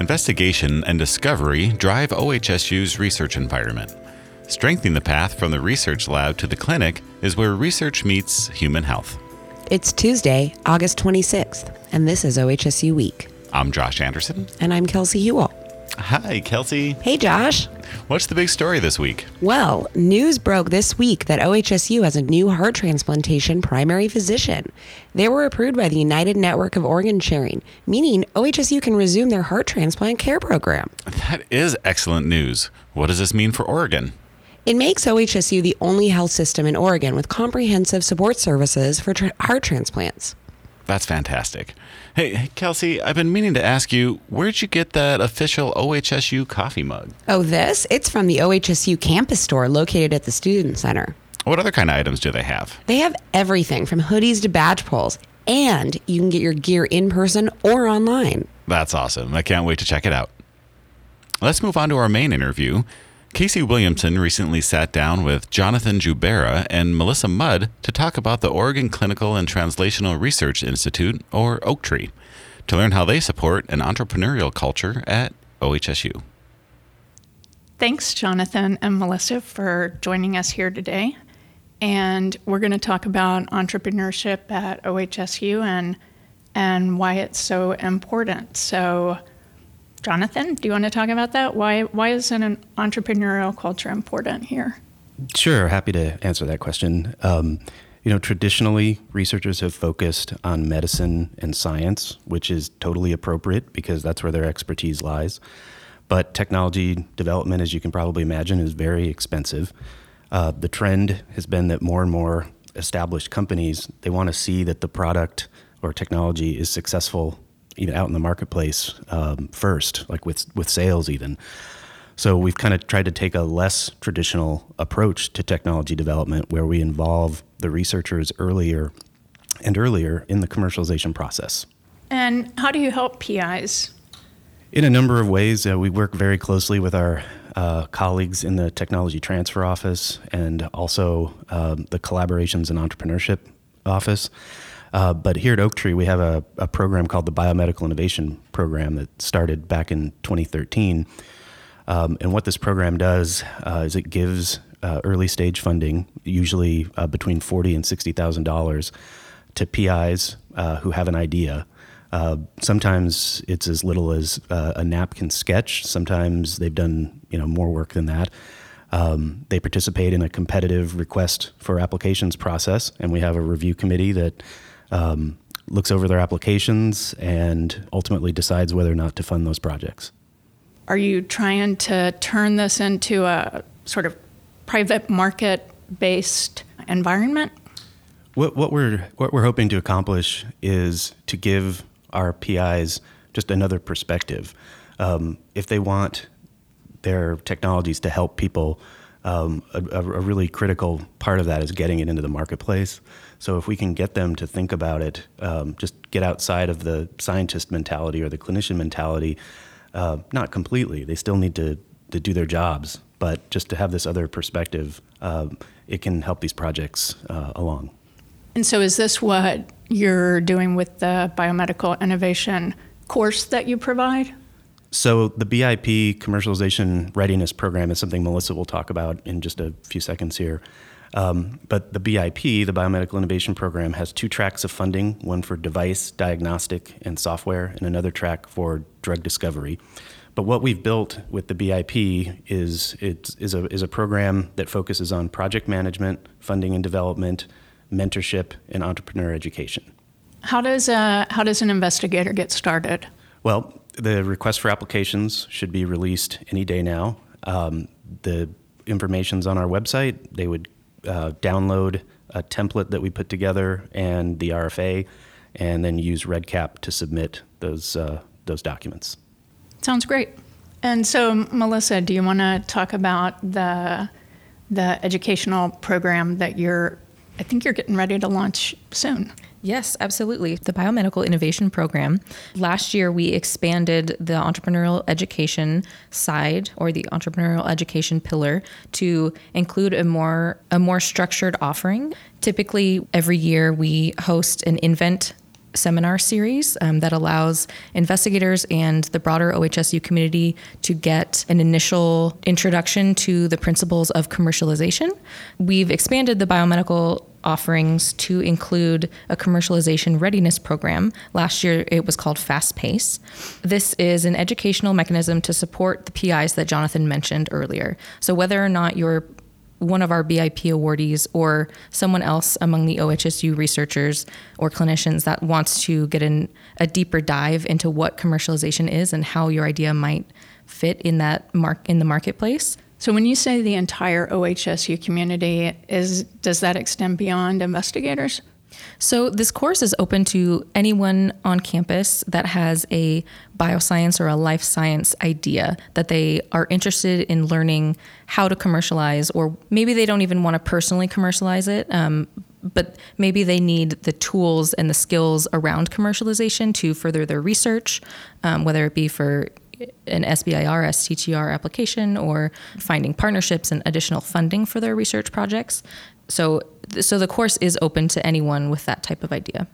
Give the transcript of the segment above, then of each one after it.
Investigation and discovery drive OHSU's research environment. Strengthening the path from the research lab to the clinic is where research meets human health. It's Tuesday, August 26th, and this is OHSU Week. I'm Josh Anderson. And I'm Kelsey Hewell. Hi, Kelsey. Hey, Josh. What's the big story this week? Well, news broke this week that OHSU has a new heart transplantation primary physician. They were approved by the United Network of Organ Sharing, meaning OHSU can resume their heart transplant care program. That is excellent news. What does this mean for Oregon? It makes OHSU the only health system in Oregon with comprehensive support services for tra- heart transplants. That's fantastic. Hey, Kelsey, I've been meaning to ask you, where'd you get that official OHSU coffee mug? Oh, this? It's from the OHSU campus store located at the Student Center. What other kind of items do they have? They have everything from hoodies to badge poles, and you can get your gear in person or online. That's awesome. I can't wait to check it out. Let's move on to our main interview. Casey Williamson recently sat down with Jonathan Jubera and Melissa Mudd to talk about the Oregon Clinical and Translational Research Institute, or OCTRI, to learn how they support an entrepreneurial culture at OHSU. Thanks, Jonathan and Melissa, for joining us here today. And we're going to talk about entrepreneurship at OHSU and and why it's so important. So, Jonathan, do you want to talk about that? Why why is an entrepreneurial culture important here? Sure, happy to answer that question. Um, you know, traditionally, researchers have focused on medicine and science, which is totally appropriate because that's where their expertise lies. But technology development, as you can probably imagine, is very expensive. Uh, the trend has been that more and more established companies they want to see that the product or technology is successful even out in the marketplace um, first, like with with sales even. So we've kind of tried to take a less traditional approach to technology development, where we involve the researchers earlier and earlier in the commercialization process. And how do you help PIs? In a number of ways, uh, we work very closely with our uh, colleagues in the technology transfer office and also um, the collaborations and entrepreneurship office. Uh, but here at OCTRI, we have a, a, program called the Biomedical Innovation Program that started back in 2013. Um, and what this program does uh, is it gives uh, early stage funding, usually uh, between forty and sixty thousand dollars, to PIs uh, who have an idea. Uh, sometimes it's as little as a napkin sketch. Sometimes they've done you know more work than that. Um, they participate in a competitive request for applications process, and we have a review committee that um, looks over their applications and ultimately decides whether or not to fund those projects. Are you trying to turn this into a sort of private market based environment? What, what, we're, what we're hoping to accomplish is to give our PIs just another perspective. Um, if they want their technologies to help people, um, a, a, really critical part of that is getting it into the marketplace. So if we can get them to think about it, um, just get outside of the scientist mentality or the clinician mentality, uh, not completely. They still need to, to do their jobs, but just to have this other perspective, uh, it can help these projects uh, along. And so, is this what you're doing with the biomedical innovation course that you provide? So, the BIP commercialization readiness program is something Melissa will talk about in just a few seconds here. Um, but the BIP, the Biomedical Innovation Program, has two tracks of funding one for device, diagnostic, and software, and another track for drug discovery. But what we've built with the BIP is, is, a, is a program that focuses on project management, funding and development, mentorship, and entrepreneur education. How does, a, how does an investigator get started? Well, the request for applications should be released any day now. Um, the information's on our website. They would uh, download a template that we put together and the RFA, and then use REDCap to submit those uh, those documents. Sounds great. And so, Melissa, do you want to talk about the the educational program that you're? I think you're getting ready to launch soon. Yes, absolutely. The Biomedical Innovation Program. Last year, we expanded the entrepreneurial education side or the entrepreneurial education pillar to include a more a more structured offering. Typically, every year we host an invent seminar series um, that allows investigators and the broader OHSU community to get an initial introduction to the principles of commercialization. We've expanded the biomedical offerings to include a commercialization readiness program. Last year it was called Fast Pace. This is an educational mechanism to support the PIs that Jonathan mentioned earlier. So whether or not you're one of our BIP awardees or someone else among the OHSU researchers or clinicians that wants to get in a deeper dive into what commercialization is and how your idea might fit in that mark in the marketplace. So when you say the entire OHSU community is does that extend beyond investigators? So, this course is open to anyone on campus that has a bioscience or a life science idea that they are interested in learning how to commercialize, or maybe they don't even want to personally commercialize it. Um, but maybe they need the tools and the skills around commercialization to further their research, um, whether it be for an SBIR, STTR application, or finding partnerships and additional funding for their research projects. So, so the course is open to anyone with that type of idea.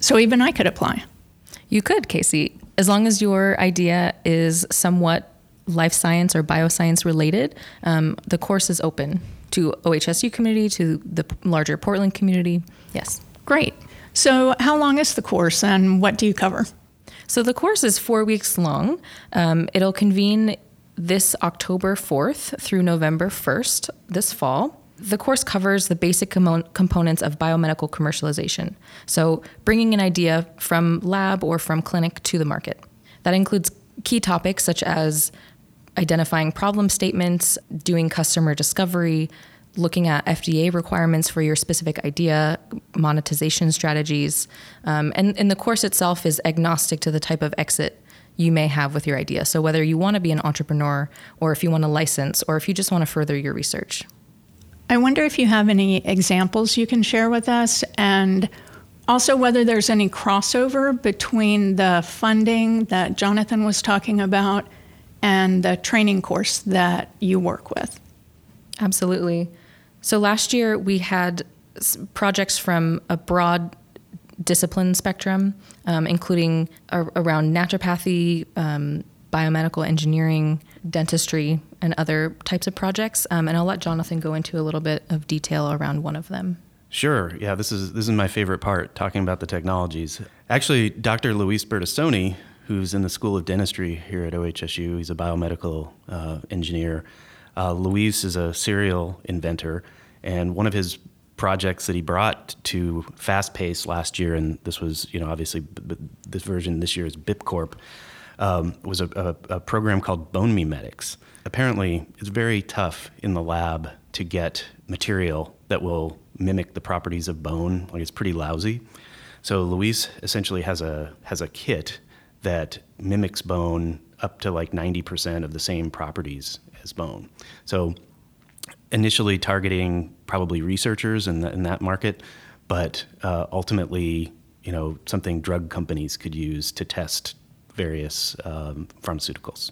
So even I could apply. You could, Casey, as long as your idea is somewhat life science or bioscience related. Um, the course is open to OHSU community, to the larger Portland community. Yes. Great. So, how long is the course and what do you cover? So, the course is four weeks long. Um, it'll convene this October 4th through November 1st this fall. The course covers the basic com- components of biomedical commercialization. So, bringing an idea from lab or from clinic to the market. That includes key topics such as identifying problem statements, doing customer discovery, looking at FDA requirements for your specific idea, monetization strategies. Um, and, and the course itself is agnostic to the type of exit you may have with your idea. So, whether you want to be an entrepreneur, or if you want to license, or if you just want to further your research. I wonder if you have any examples you can share with us and also whether there's any crossover between the funding that Jonathan was talking about and the training course that you work with. Absolutely. So last year we had projects from a broad discipline spectrum, um, including a, around naturopathy, um, biomedical engineering, dentistry, and other types of projects. Um, and I'll let Jonathan go into a little bit of detail around one of them. Sure. Yeah, this is this is my favorite part, talking about the technologies. Actually, Dr. Luiz Bertassoni, who's in the School of Dentistry here at OHSU, he's a biomedical uh, engineer. Uh, Luiz is a serial inventor, and one of his projects that he brought to Fast Pace last year, and this was, you know, obviously this version this year is BIPCorp, um, was a, a, a, program called Bone Mimetics. Apparently, it's very tough in the lab to get material that will mimic the properties of bone. Like it's pretty lousy. So Luiz essentially has a has a kit that mimics bone up to like 90% of the same properties as bone. So initially targeting probably researchers in, the, in that market, but uh, ultimately, you know, something drug companies could use to test various um, pharmaceuticals.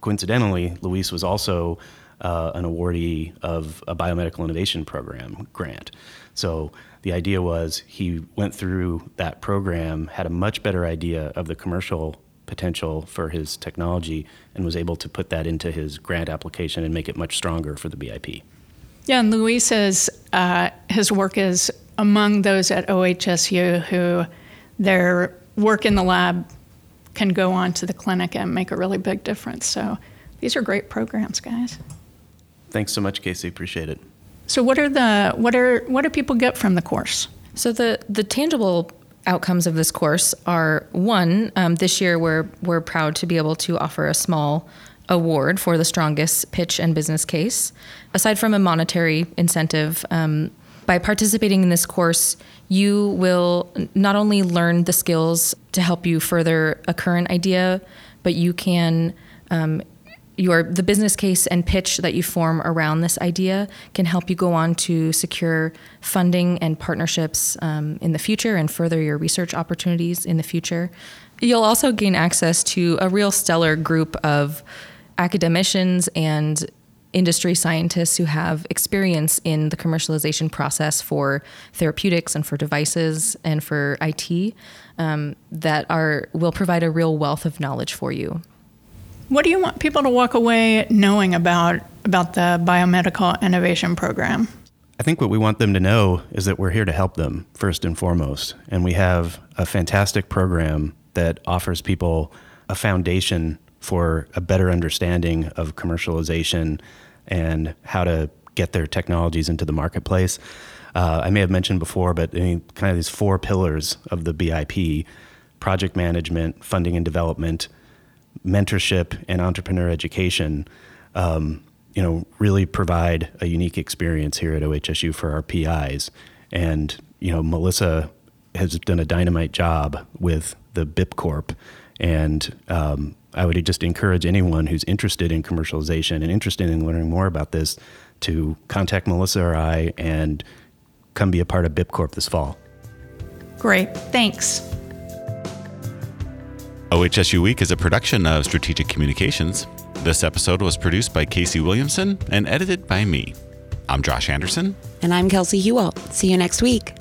Coincidentally, Luiz was also uh, an awardee of a biomedical innovation program grant. So the idea was he went through that program, had a much better idea of the commercial potential for his technology, and was able to put that into his grant application and make it much stronger for the BIP. Yeah, and Luiz's uh, his work is among those at OHSU who their work in the lab can go on to the clinic and make a really big difference. So these are great programs, guys. Thanks so much, Casey. Appreciate it. So what are the what are what do people get from the course? So the the tangible outcomes of this course are one um, this year we're we're proud to be able to offer a small award for the strongest pitch and business case. Aside from a monetary incentive, um, by participating in this course, you will not only learn the skills to help you further a current idea, but you can um, your the business case and pitch that you form around this idea can help you go on to secure funding and partnerships um, in the future and further your research opportunities in the future. You'll also gain access to a real stellar group of academicians and industry scientists who have experience in the commercialization process for therapeutics and for devices and for IT um, that are will provide a real wealth of knowledge for you. What do you want people to walk away knowing about about the biomedical innovation program? I think what we want them to know is that we're here to help them first and foremost, and we have a fantastic program that offers people a foundation for a better understanding of commercialization and how to get their technologies into the marketplace. Uh, I may have mentioned before, but I kind of these four pillars of the BIP project management, funding and development, mentorship, and entrepreneur education. Um, you know, really provide a unique experience here at OHSU for our PIs. And, you know, Melissa has done a dynamite job with the BIP Corp. And um, I would just encourage anyone who's interested in commercialization and interested in learning more about this to contact Melissa or I and come be a part of BIP Corp this fall. Great. Thanks. OHSU Week is a production of Strategic Communications. This episode was produced by Casey Williamson and edited by me. I'm Josh Anderson. And I'm Kelsey Hewell. See you next week.